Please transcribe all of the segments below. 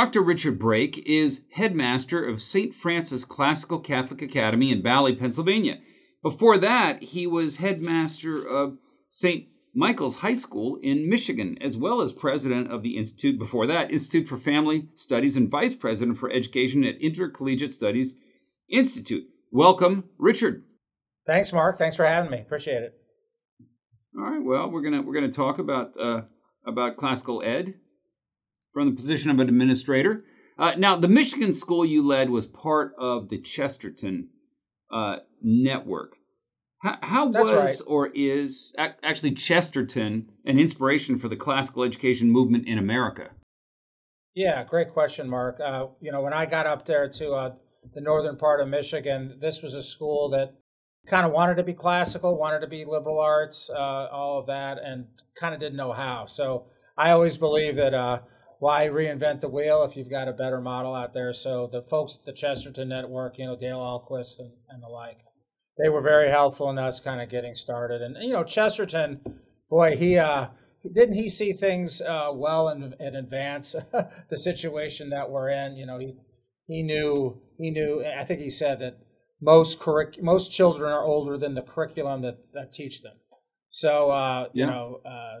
Dr. Richard Brake is headmaster of St. Francis Classical Catholic Academy in Bally, Pennsylvania. Before that, he was headmaster of St. Michael's High School in Michigan, as well as president of the Institute, before that, Institute for Family Studies, and vice president for education at Intercollegiate Studies Institute. Welcome, Richard. Thanks, Mark. Thanks for having me. Appreciate it. All right. Well, we're gonna we're gonna talk about uh, about classical ed from the position of an administrator. Uh, now, the Michigan school you led was part of the Chesterton uh, network. How, how was right. or is actually Chesterton an inspiration for the classical education movement in America? Yeah, great question, Mark. Uh, you know, when I got up there to uh, the northern part of Michigan, this was a school that kind of wanted to be classical, wanted to be liberal arts, uh, all of that, and kind of didn't know how. So I always believe that uh, why reinvent the wheel if you've got a better model out there? So the folks at the Chesterton Network, you know, Dale Ahlquist and, and the like, they were very helpful in us kind of getting started. And you know, Chesterton, boy, he uh, didn't he see things uh, well in, in advance the situation that we're in. You know, he he knew he knew. I think he said that most curric- most children are older than the curriculum that, that teach them. So uh, you know, uh,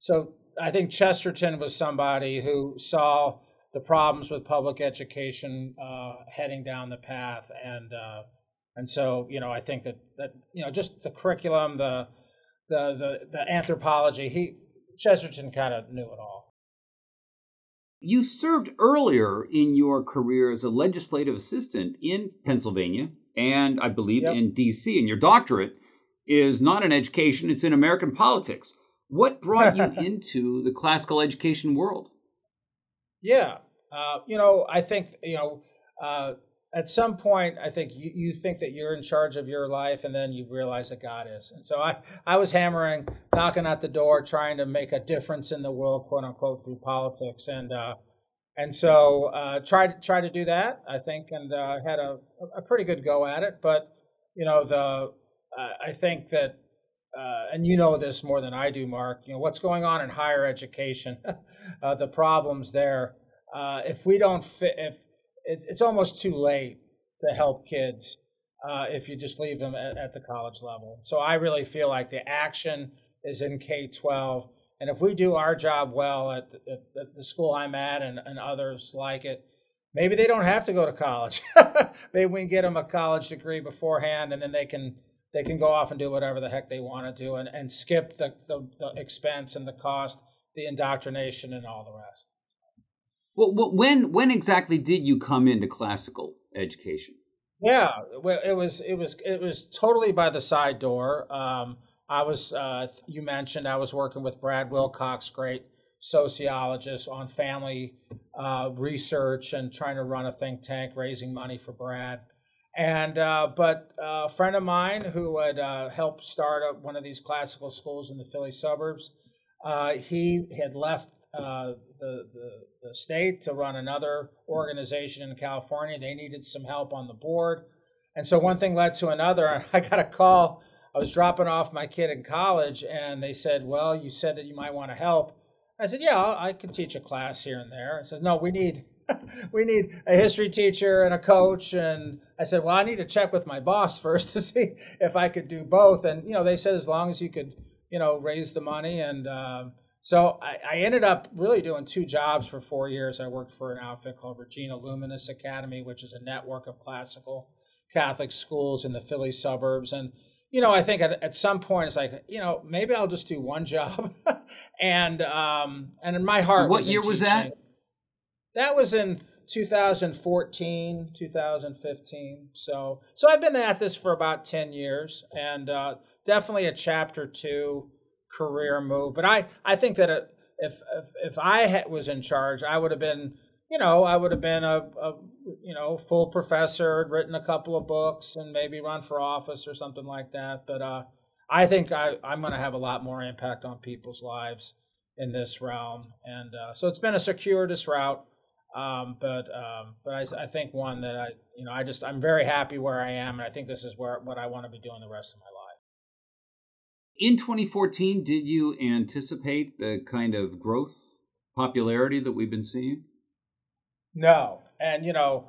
so I think Chesterton was somebody who saw the problems with public education uh, heading down the path, and uh, and so you know I think that that you know just the curriculum, the the the, the anthropology, he Chesterton kind of knew it all. You served earlier in your career as a legislative assistant in Pennsylvania and I believe yep. in DC, and your doctorate is not in education, it's in American politics. What brought you into the classical education world? Yeah, uh, you know, I think you know, uh, at some point, I think you, you think that you're in charge of your life, and then you realize that God is. And so I, I was hammering, knocking at the door, trying to make a difference in the world, quote unquote, through politics, and uh, and so uh, tried try to do that, I think, and uh, had a, a pretty good go at it. But you know, the uh, I think that uh, and you know this more than I do, Mark. You know what's going on in higher education, uh, the problems there. Uh, if we don't fit, if it, it's almost too late to help kids uh, if you just leave them at, at, the college level. So I really feel like the action is in K twelve, and if we do our job well at the, at the school I'm at and, and others like it, maybe they don't have to go to college. maybe we can get them a college degree beforehand, and then they can they can go off and do whatever the heck they want to do and, and skip the, the, the expense and the cost, the indoctrination, and all the rest. Well, when when exactly did you come into classical education? Yeah, well, it was it was it was totally by the side door. Um, I was uh, you mentioned I was working with Brad Wilcox, great sociologist, on family uh, research and trying to run a think tank, raising money for Brad. And uh, but uh, a friend of mine who had uh, helped start up one of these classical schools in the Philly suburbs, uh, he had left uh, the, the, the state to run another organization in California. They needed some help on the board, and so one thing led to another. I got a call. I was dropping off my kid in college, and they said, "Well, you said that you might want to help." I said, "Yeah, I can teach a class here and there." I said, "No, we need." we need a history teacher and a coach. And I said, well, I need to check with my boss first to see if I could do both. And, you know, they said as long as you could, you know, raise the money. And um, so I, I, ended up really doing two jobs for four years. I worked for an outfit called Regina Luminis Academy, which is a network of classical Catholic schools in the Philly suburbs. And, you know, I think at, at some point it's like, you know, maybe I'll just do one job. and um, and in my heart, what year was that? That was in 2014 2015 so so i've been at this for about 10 years and uh, definitely a chapter two career move. But i i think that if if, if i was in charge i would have been you know i would have been a, a you know full professor written a couple of books and maybe run for office or something like that. But uh, i think I, i'm going to have a lot more impact on people's lives in this realm. And uh, so it's been a circuitous route um, but um, but I, I, think one that I you know I just I'm very happy where I am, and I think this is where what I want to be doing the rest of my life. In 2014, did you anticipate the kind of growth popularity that we've been seeing? No, and you know,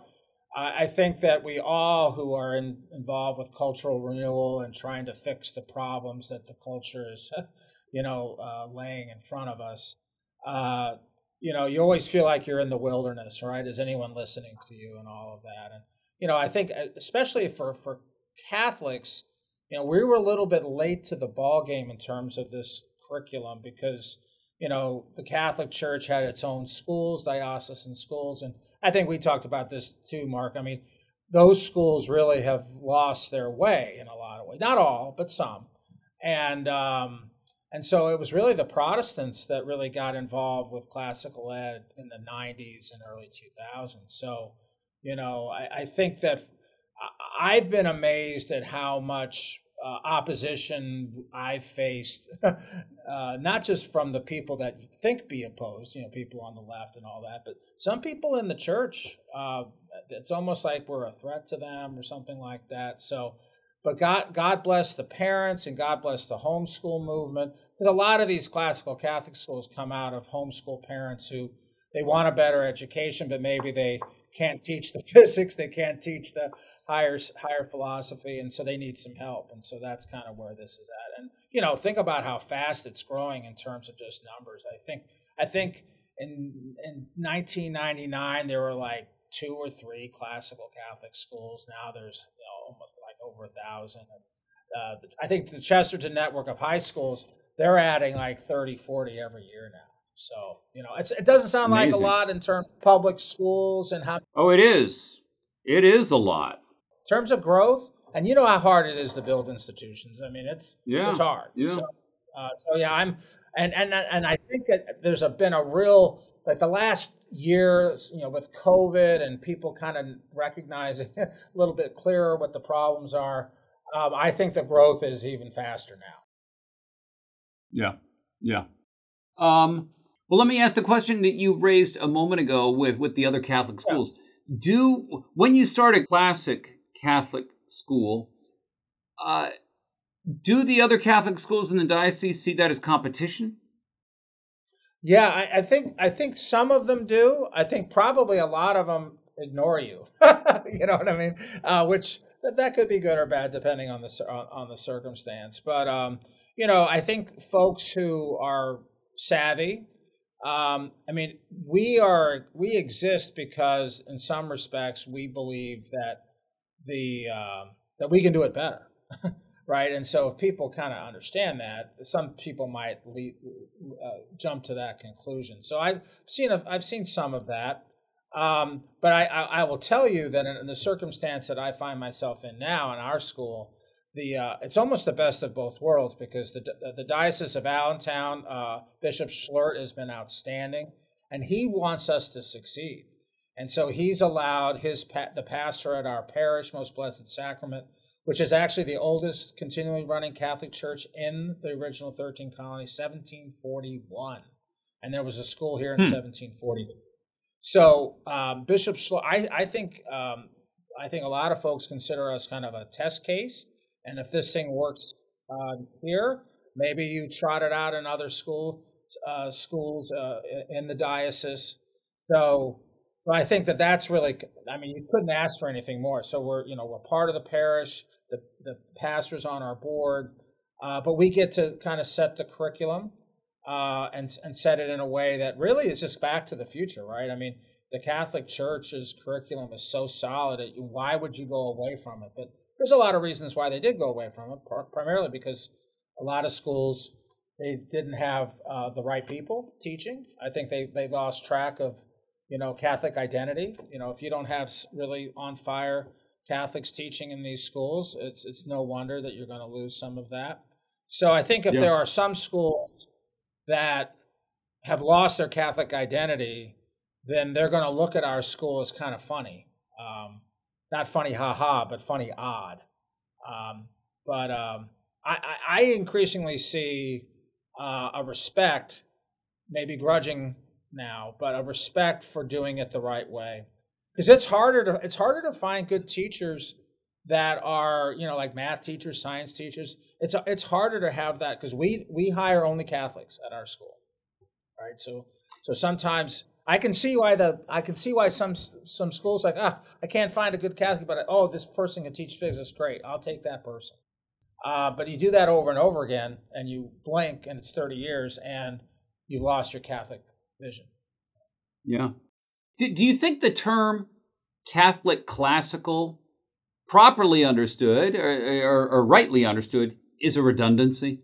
I, I think that we all who are in, involved with cultural renewal and trying to fix the problems that the culture is, you know, uh, laying in front of us. Uh, you know, you always feel like you're in the wilderness, right? Is anyone listening to you and all of that? And you know, I think uh, especially for for Catholics, you know, we were a little bit late to the ball game in terms of this curriculum because you know the Catholic Church had its own schools, diocesan schools, and I think we talked about this too, Mark. I mean, those schools really have lost their way in a lot of ways, not all, but some, and um, and so it was really the Protestants that really got involved with classical ed in the '90s and early 2000s. So, you know, I, I think that I've been amazed at how much uh, opposition I've faced, uh, not just from the people that you think be opposed, you know, people on the left and all that, but some people in the church. Uh, it's almost like we're a threat to them or something like that. So, but God, God bless the parents and God bless the homeschool movement. Because a lot of these classical Catholic schools come out of homeschool parents who they want a better education, but maybe they can't teach the physics, they can't teach the higher higher philosophy, and so they need some help. And so that's kind of where this is at. And you know, think about how fast it's growing in terms of just numbers. I think I think in in 1999 there were like two or three classical Catholic schools. Now there's you know, almost over a thousand. Uh, I think the Chesterton network of high schools they're adding like 30, 40 every year now. So you know, it doesn't sound Amazing. like a lot in terms of public schools and how. Oh, it is. It is a lot. In terms of growth, and you know how hard it is to build institutions. I mean, it's yeah. it's hard. Yeah. So, uh, so yeah, I'm, and and and I think that there's a, been a real like the last year, you know, with COVID and people kind of recognizing a little bit clearer what the problems are. Um, I think the growth is even faster now. Yeah, yeah. Um, well, let me ask the question that you raised a moment ago with, with the other Catholic schools. Yeah. Do when you start a classic Catholic school, uh, do the other Catholic schools in the diocese see that as competition? Yeah, I, I think I think some of them do. I think probably a lot of them ignore you. you know what I mean? Uh, which that that could be good or bad depending on the on the circumstance. But um, you know, I think folks who are savvy um, I mean, we are we exist because, in some respects, we believe that the uh, that we can do it better, right? And so, if people kind of understand that, some people might lead, uh, jump to that conclusion. So, I've seen a, I've seen some of that, um, but I, I, I will tell you that in, the circumstance that I find myself in now in our school, the uh, it's almost the best of both worlds because the the diocese of Allentown, uh, Bishop Schlert has been outstanding, and he wants us to succeed, and so he's allowed his the pastor at our parish, Most Blessed Sacrament, which is actually the oldest continually running Catholic church in the original 13 colonies, 1741, and there was a school here in hmm. 1740. So um, Bishop Schlert, I, I think. Um, I think a lot of folks consider us kind of a test case and if this thing works uh, here, maybe you trot it out in other school uh, schools uh, in the diocese. So I think that that's really. I mean, you couldn't ask for anything more. So we're you know we're part of the parish. The the pastors on our board, uh, but we get to kind of set the curriculum uh, and and set it in a way that really is just back to the future, right? I mean, the Catholic Church's curriculum is so solid. That why would you go away from it? But there's a lot of reasons why they did go away from it, primarily because a lot of schools they didn't have uh, the right people teaching. I think they, they lost track of you know Catholic identity. You know, if you don't have really on fire Catholics teaching in these schools, it's it's no wonder that you're going to lose some of that. So I think if yeah. there are some schools that have lost their Catholic identity, then they're going to look at our school as kind of funny. Um, not funny haha, but funny odd. Um, but um, I, I, increasingly see uh, a respect, maybe grudging now, but a respect for doing it the right way. Because it's harder to it's harder to find good teachers that are you know like math teachers, science teachers. It's it's harder to have that because we we hire only Catholics at our school, right? So so sometimes I can see why the I can see why some some schools like ah I can't find a good Catholic, but oh this person can teach physics great. I'll take that person. Uh, but you do that over and over again, and you blink, and it's thirty years, and you've lost your Catholic vision. Yeah. Do, do you think the term Catholic classical, properly understood or, or, or rightly understood, is a redundancy?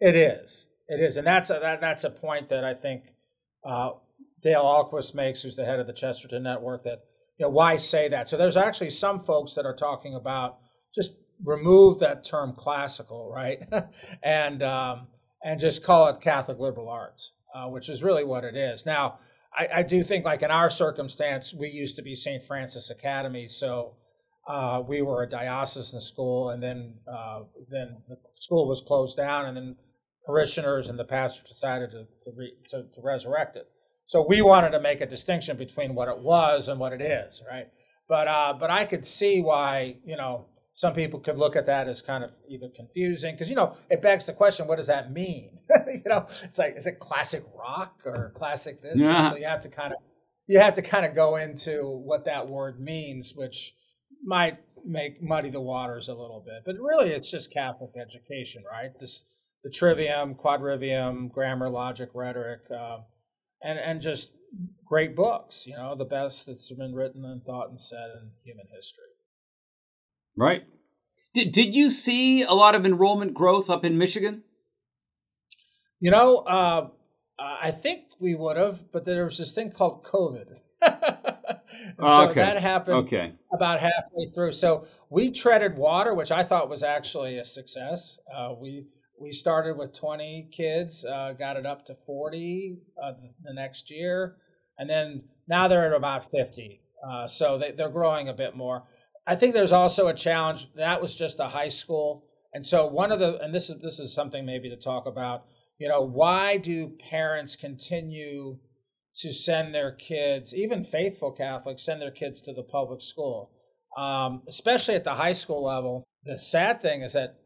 It is. It is, and that's a, that, that's a point that I think uh, Dale Ahlquist makes, who's the head of the Chesterton Network, that you know why say that. So there's actually some folks that are talking about just remove that term classical, right, and um, and just call it Catholic liberal arts, uh, which is really what it is. Now, I, I, do think, like in our circumstance, we used to be St. Francis Academy, so uh, we were a diocesan school, and then uh, then the school was closed down, and then parishioners and the pastor decided to to, re, to to resurrect it. So we wanted to make a distinction between what it was and what it is, right? But uh, but I could see why you know some people could look at that as kind of either confusing because you know it begs the question, what does that mean? you know, it's like is it classic rock or classic this? Yeah. So you have to kind of you have to kind of go into what that word means, which might make muddy the waters a little bit. But really, it's just Catholic education, right? This the trivium, quadrivium, grammar, logic, rhetoric. Uh, and and just great books. You know, the best that's been written and thought and said in human history. Right. Did Did you see a lot of enrollment growth up in Michigan? You know, uh, I think we would have, but there was this thing called COVID. so okay. that happened okay. about halfway through. So we treaded water, which I thought was actually a success. Uh, we we started with 20 kids, uh, got it up to 40 uh, the next year, and then now they're at about 50. Uh, so they, they're growing a bit more. I think there's also a challenge. That was just a high school, and so one of the and this is this is something maybe to talk about. You know, why do parents continue to send their kids, even faithful Catholics, send their kids to the public school, um, especially at the high school level? The sad thing is that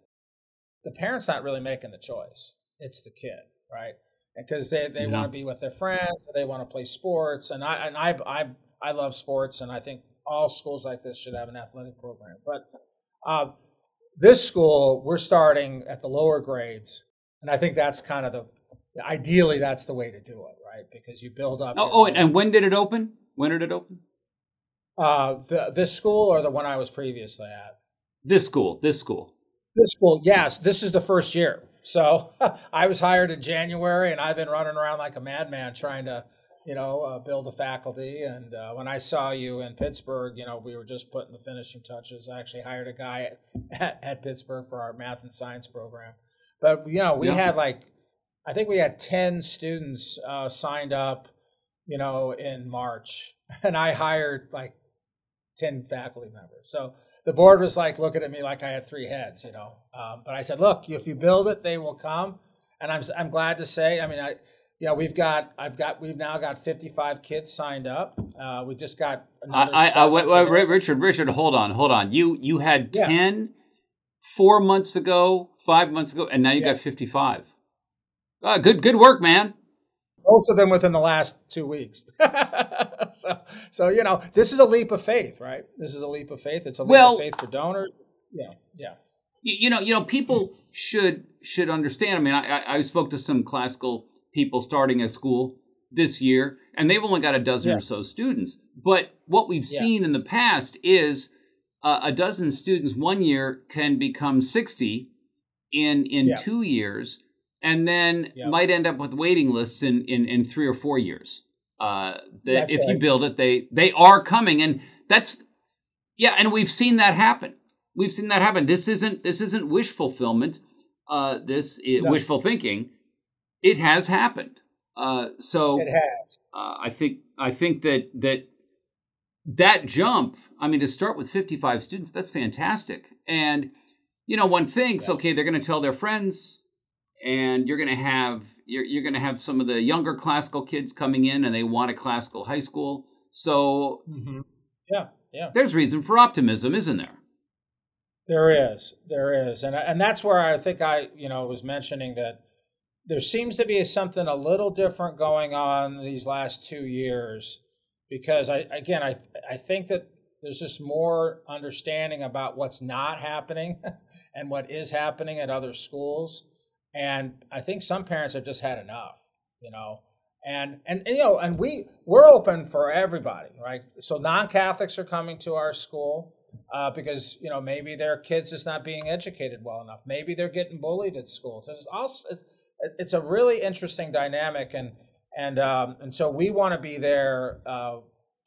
the parent's not really making the choice. It's the kid, right? Because they, they yeah. want to be with their friends, they want to play sports, and I and I I I love sports, and I think all schools like this should have an athletic program. But uh, this school, we're starting at the lower grades, and I think that's kind of the ideally that's the way to do it, right? Because you build up. Oh, oh and when did it open? When did it open? Uh, the, this school or the one I was previously at? This school. This school. This school, yes. This is the first year. So I was hired in January, and I've been running around like a madman trying to, you know, uh, build a faculty. And uh, when I saw you in Pittsburgh, you know, we were just putting the finishing touches. I actually hired a guy at, at Pittsburgh for our math and science program. But you know, we yeah. had like, I think we had ten students uh, signed up, you know, in March, and I hired like ten faculty members. So the board was like looking at me like I had three heads, you know. Um, but I said, look, if you build it, they will come. And I'm I'm glad to say, I mean, I know we've got I've got we've now got 55 kids signed up. Uh, we just got I, I, wait, wait, Richard Richard hold on hold on you you had 10 yeah. four months ago five months ago and now you yeah. got 55. Uh, good good work, man most of them within the last two weeks. so, so you know, this is a leap of faith, right? This is a leap of faith. It's a leap well, of faith for donors. Yeah, yeah. You, you, know, you know, people should should understand. I mean, I, I spoke to some classical people starting a school this year, and they've only got a dozen yeah. or so students. But what we've yeah. seen in the past is uh, a dozen students one year can become sixty in in yeah. two years and then might end up with waiting lists in, in, in three or four years. Uh, that if right. you build it, they they are coming, and that's yeah, and we've seen that happen. We've seen that happen. This isn't this isn't wish fulfillment. Uh, this is no. wishful thinking. It has happened. Uh, so it has. Uh, I think I think that that that jump. I mean, to start with 55 students, that's fantastic. And you know, one thinks, yeah. okay, they're going to tell their friends, and you're going to have you're, you're going to have some of the younger classical kids coming in and they want a classical high school so mm-hmm. yeah yeah there's reason for optimism isn't there there is there is and and that's where i think i you know was mentioning that there seems to be something a little different going on these last two years because I again I I think that there's just more understanding about what's not happening and what is happening at other schools. And I think some parents have just had enough you know? And and, you know and we we're open for everybody right? So non-catholics are coming to our school uh, because you know maybe their kids is not being educated well enough. Maybe they're getting bullied at school. So it's also it's, it's a really interesting dynamic and and um, and so we want to be there uh,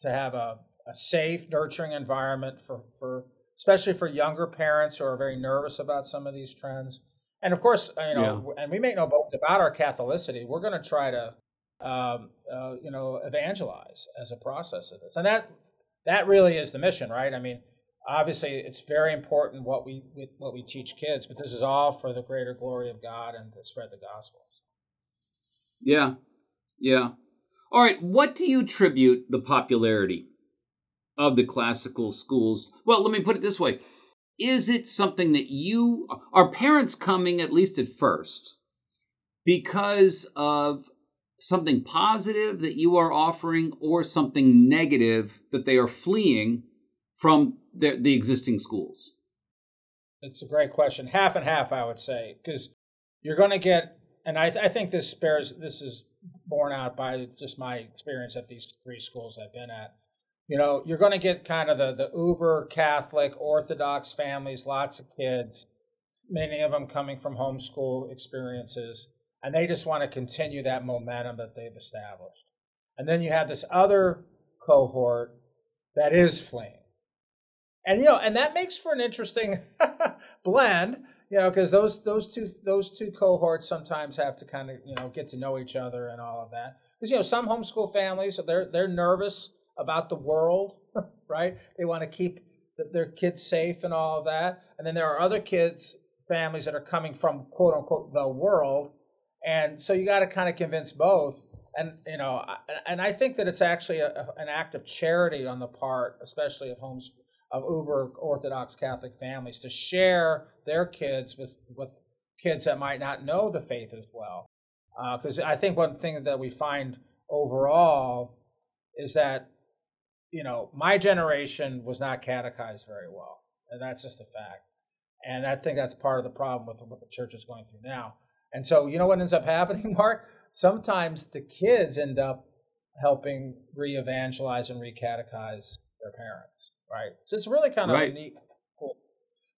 to have a, a safe nurturing environment for for especially for younger parents who are very nervous about some of these trends. And of course you know yeah. and we make no bones about our catholicity we're going to try to um, uh, you know evangelize as a process of this. And that that really is the mission right? I mean obviously it's very important what we what we teach kids but this is all for the greater glory of god and to spread the gospel. Yeah. Yeah. All right. What do you attribute the popularity of the classical schools? Well let me put it this way. Is it something that you are parents coming at least at first because of something positive that you are offering or something negative that they are fleeing from the, the existing schools? It's a great question. Half and half, I would say, because you're going to get, and I, th- I think this bears, this is borne out by just my experience at these three schools I've been at. You know, you're going to get kind of the, the uber Catholic, Orthodox families, lots of kids, many of them coming from homeschool experiences, and they just want to continue that momentum that they've established. And then you have this other cohort that is fleeing and you know, and that makes for an interesting blend, you know, because those those two those two cohorts sometimes have to kind of you know get to know each other and all of that. Because you know, some homeschool families they're they're nervous about the world, right? They want to keep their kids safe and all of that, and then there are other kids families that are coming from quote unquote the world, and so you got to kind of convince both and you know and i think that it's actually a, an act of charity on the part especially of homeschool of uber Orthodox Catholic families to share their kids with, with kids that might not know the faith as well. Because uh, I think one thing that we find overall is that, you know, my generation was not catechized very well. And that's just a fact. And I think that's part of the problem with what the church is going through now. And so, you know what ends up happening, Mark? Sometimes the kids end up helping re evangelize and re catechize their parents right? So it's really kind of right. neat, cool.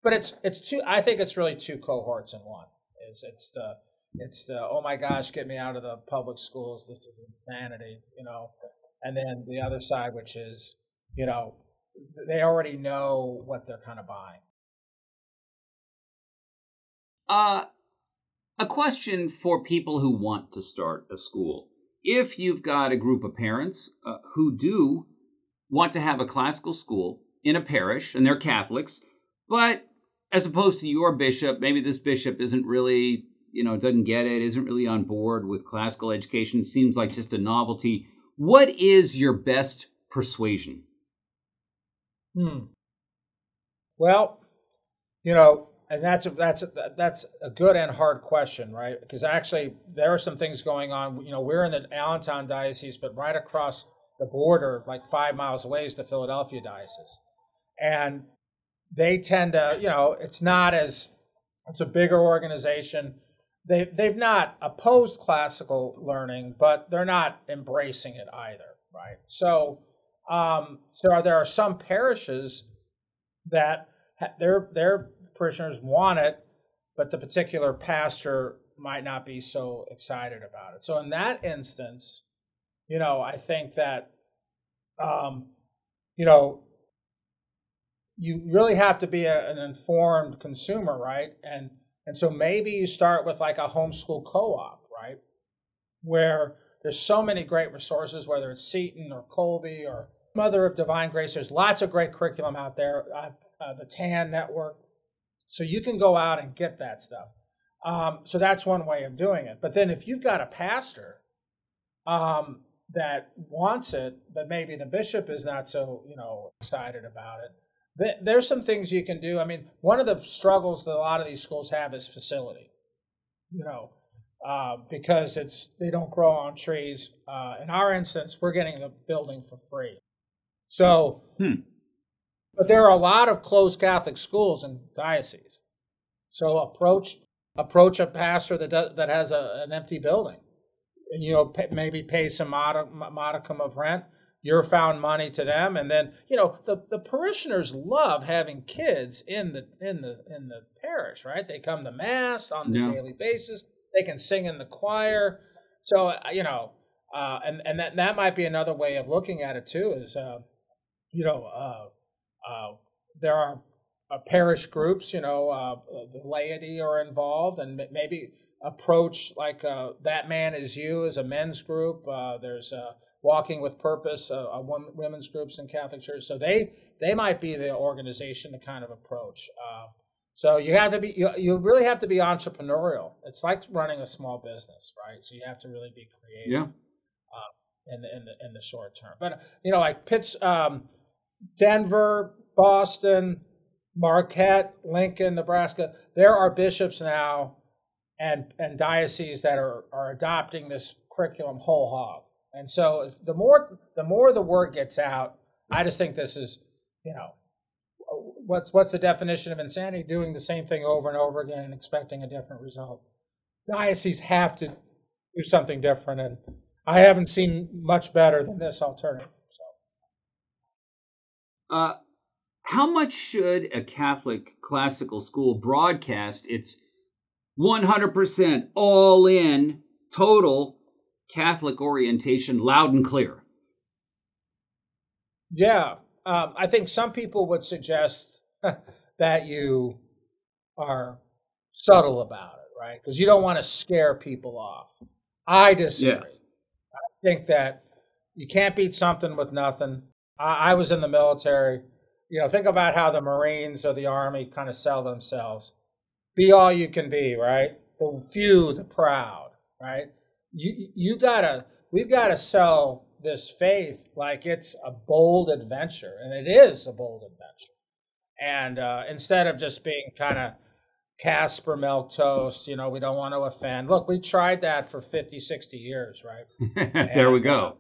But it's it's two. I think it's really two cohorts in one. Is it's the it's the oh my gosh, get me out of the public schools. This is insanity, you know. And then the other side, which is you know they already know what they're kind of buying. Uh, a question for people who want to start a school. If you've got a group of parents uh, who do want to have a classical school in a parish and they're Catholics, but as opposed to your bishop, maybe this bishop isn't really, you know, doesn't get it, isn't really on board with classical education, seems like just a novelty. What is your best persuasion? Hmm. Well, you know, and that's a, that's a, that's a good and hard question, right? Because actually, there are some things going on. You know, we're in the Allentown diocese, but right across the border, like five miles away, is the Philadelphia diocese. And they tend to, you know, it's not as, it's a bigger organization. They, they've not opposed classical learning, but they're not embracing it either, right? So, um, so there are some parishes that ha- their, their parishioners want it, but the particular pastor might not be so excited about it. So in that instance, you know, I think that, um, you know, you really have to be a, an informed consumer, right? And and so maybe you start with like a homeschool co-op, right? Where there's so many great resources, whether it's Seton or Kolbe or Mother of Divine Grace. There's lots of great curriculum out there. Uh, uh, the TAN network, so you can go out and get that stuff. Um, so that's one way of doing it. But then if you've got a pastor um, that wants it, but maybe the bishop is not so you know excited about it. There's some things you can do. I mean, one of the struggles that a lot of these schools have is facility. You know, uh, because it's they don't grow on trees. Uh, in our instance, we're getting the building for free. So, Hmm. but there are a lot of closed Catholic schools in dioceses. So approach approach a pastor that does, that has a, an empty building, and you know pay, maybe pay some mod- modicum of rent. You're found money to them, and then you know the, the parishioners love having kids in the in the in the parish, right? They come to mass on the Yeah. daily basis. They can sing in the choir. So uh, you know, uh, and and that that might be another way of looking at it too. Is uh, you know, uh, uh, there are uh, parish groups. You know, uh, the laity are involved, and maybe approach like uh, that man is you as a men's group. Uh, there's uh, Walking with Purpose, uh, a wom- women's groups in Catholic Church. So they they might be the organization to kind of approach. Uh, so you have to be you, you really have to be entrepreneurial. It's like running a small business, right? So you have to really be creative Yeah. in the in the in the short term. But you know, like Pitts, um, Denver, Boston, Marquette, Lincoln, Nebraska. There are bishops now and and dioceses that are are adopting this curriculum whole hog. And so the more the more the word gets out, I just think this is you know what's what's the definition of insanity? Doing the same thing over and over again and expecting a different result. Dioceses have to do something different, and I haven't seen much better than this alternative. So. Uh, how much should a Catholic classical school broadcast its 100% all in total Catholic orientation loud and clear? Yeah, um, I think some people would suggest that you are subtle about it, right? Because you don't want to scare people off. I disagree. Yeah. I think that you can't beat something with nothing. I, I was in the military. You know, think about how the Marines or the Army kind of sell themselves. Be all you can be, right? The few, the proud, right? You you gotta we've gotta sell this faith like it's a bold adventure, and it is a bold adventure. And uh, instead of just being kind of Casper Milquetoast, you know, we don't want to offend. Look, we tried that for 50, 60 years, right? there we go. uh,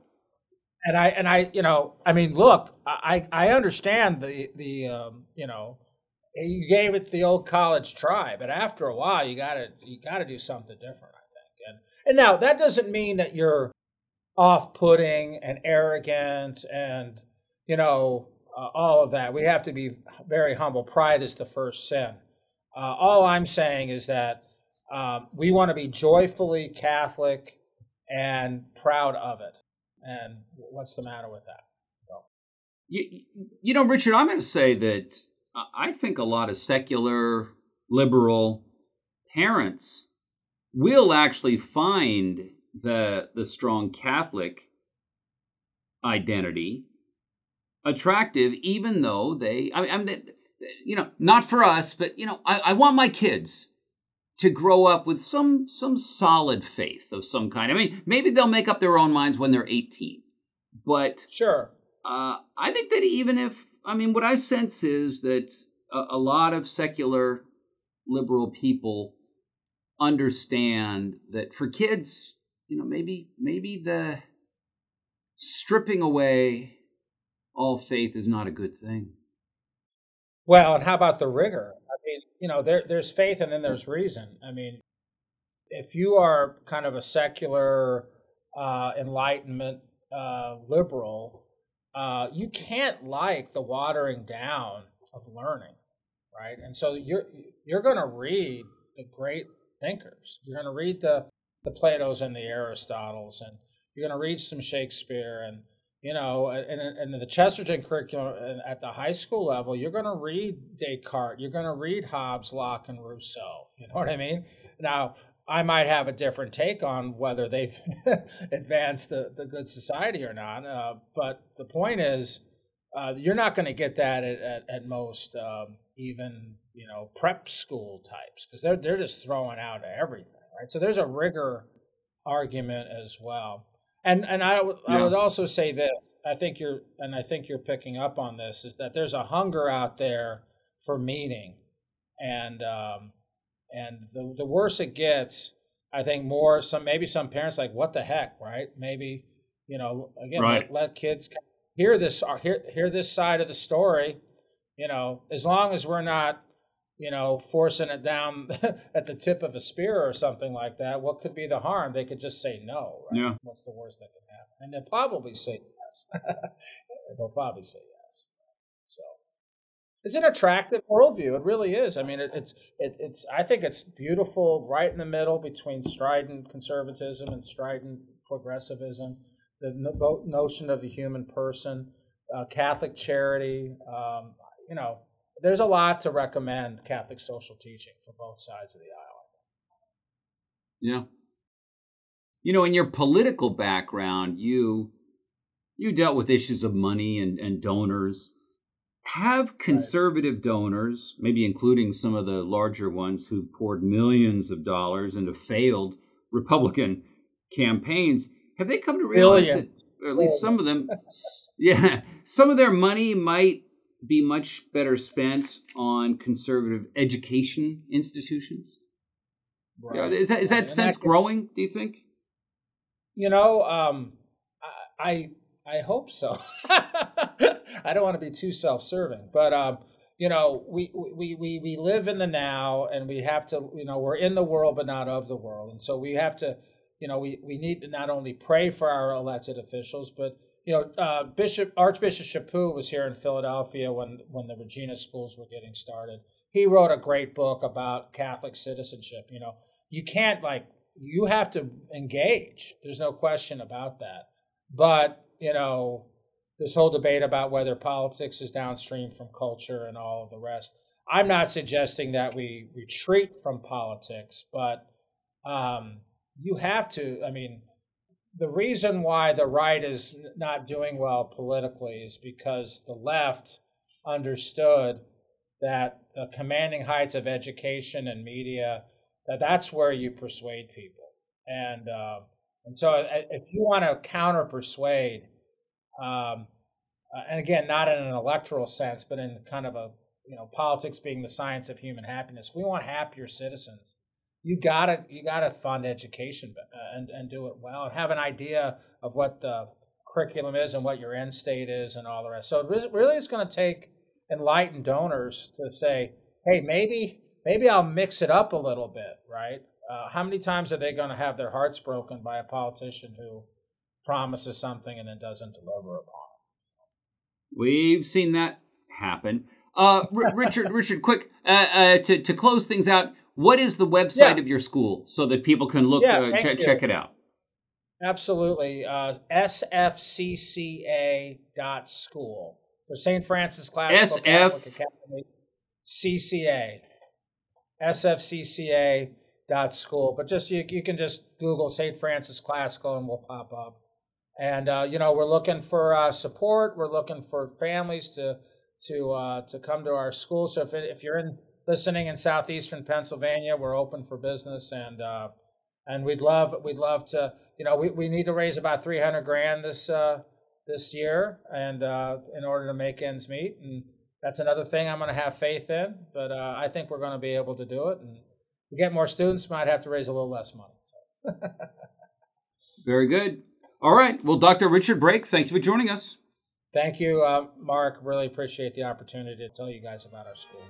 and I and I, you know, I mean, look, I I understand the the um, you know, you gave it the old college try, but after a while, you gotta you gotta do something different, I think. And and now that doesn't mean that you're off-putting and arrogant and you know uh, all of that. We have to be very humble. Pride is the first sin. Uh, all I'm saying is that um, we want to be joyfully Catholic and proud of it. And what's the matter with that? You, you know, Richard, I'm going to say that I think a lot of secular, liberal parents will actually find the the strong Catholic identity attractive, even though they, I mean, I mean you know, not for us, but you know, I, I want my kids to grow up with some some solid faith of some kind. I mean, maybe they'll make up their own minds when they're 18, but Sure. uh, I think that even if, I mean, what I sense is that a, a lot of secular liberal people understand that for kids, you know, maybe maybe the stripping away all faith is not a good thing. Well, and how about the rigor? I mean, you know, there, there's faith and then there's reason. I mean, if you are kind of a secular uh, enlightenment uh, liberal, uh, you can't like the watering down of learning, right? And so you're you're going to read the great thinkers. You're going to read the the Plato's and the Aristotles, and you're going to read some Shakespeare and you know, and, and the Chesterton curriculum at the high school level, you're going to read Descartes, you're going to read Hobbes, Locke, and Rousseau. You know what I mean? Now, I might have a different take on whether they've advanced the, the good society or not, uh, but the point is, uh, you're not going to get that at, at, at most, um, even you know, prep school types, because they're they're just throwing out everything, right? So there's a rigor argument as well. And and I would I would also say this. I think you're and I think you're picking up on this is that there's a hunger out there for meaning, and um, and the the worse it gets, I think more some maybe some parents like what the heck, right? Maybe you know again Right. let, let kids hear this uh, hear hear this side of the story. You know, as long as we're not you know forcing it down at the tip of a spear or something like that, what could be the harm? They could just say no. Right? Yeah. What's the worst that can happen? And they'll probably say yes. they'll probably say yes. So it's an attractive worldview. It really is. I mean, it, it's it, it's. I think it's beautiful, right in the middle between strident conservatism and strident progressivism. The no, notion of the human person, uh, Catholic charity. Um, you know, there's a lot to recommend Catholic social teaching for both sides of the aisle. Yeah. You know, in your political background, you you dealt with issues of money and, and donors. Have conservative donors, maybe including some of the larger ones who poured millions of dollars into failed Republican campaigns, have they come to realize Billions. that, or at least some of them, yeah, some of their money might be much better spent on conservative education institutions? Yeah, is that is that sense gets- growing? Do you think? You know, um, I I hope so. I don't want to be too self-serving, but um, you know, we, we we we live in the now, and we have to, you know, we're in the world but not of the world, and so we have to, you know, we we need to not only pray for our elected officials, but you know, uh, Bishop Archbishop Chaput was here in Philadelphia when when the Regina schools were getting started. He wrote a great book about Catholic citizenship. You know, you can't like you have to engage. There's no question about that. But, you know, this whole debate about whether politics is downstream from culture and all of the rest. I'm not suggesting that we retreat from politics, but um, you have to. I mean, the reason why the right is not doing well politically is because the left understood that the commanding heights of education and media that that's where you persuade people and uh, and so uh, if you want to counter persuade um, uh, and again not in an electoral sense but in kind of a you know politics being the science of human happiness. We want happier citizens. You gotta you gotta fund education uh, and and do it well and have an idea of what the curriculum is and what your end state is and all the rest. So it really- is going to take enlightened donors to say hey maybe maybe i'll mix it up a little bit right? Uh, how many times are they going to have their hearts broken by a politician who promises something and then doesn't deliver upon We've seen that happen. Uh, R- Richard, Richard, quick uh, uh, to to close things out. What is the website Yeah. of your school so that people can look Yeah, uh, check you. check it out? Absolutely. Uh, sfcca dot school for St. Francis Classical SF? Catholic Academy. CCA. sfcca dot school. But just you, you can just Google St. Francis Classical and we'll pop up. And uh, you know we're looking for uh, support. We're looking for families to to uh, to come to our school. So if it, if you're in listening in southeastern Pennsylvania, we're open for business and. Uh, and we'd love we'd love to you know we, we need to raise about 300 grand this uh this year and uh in order to make ends meet and that's another thing i'm going to have faith in but i think we're going to be able to do it and get more students might have to raise a little less money so Very good. All right. Well, Dr. Richard Brake, thank you for joining us. thank you uh, mark really appreciate the opportunity to tell you guys about our school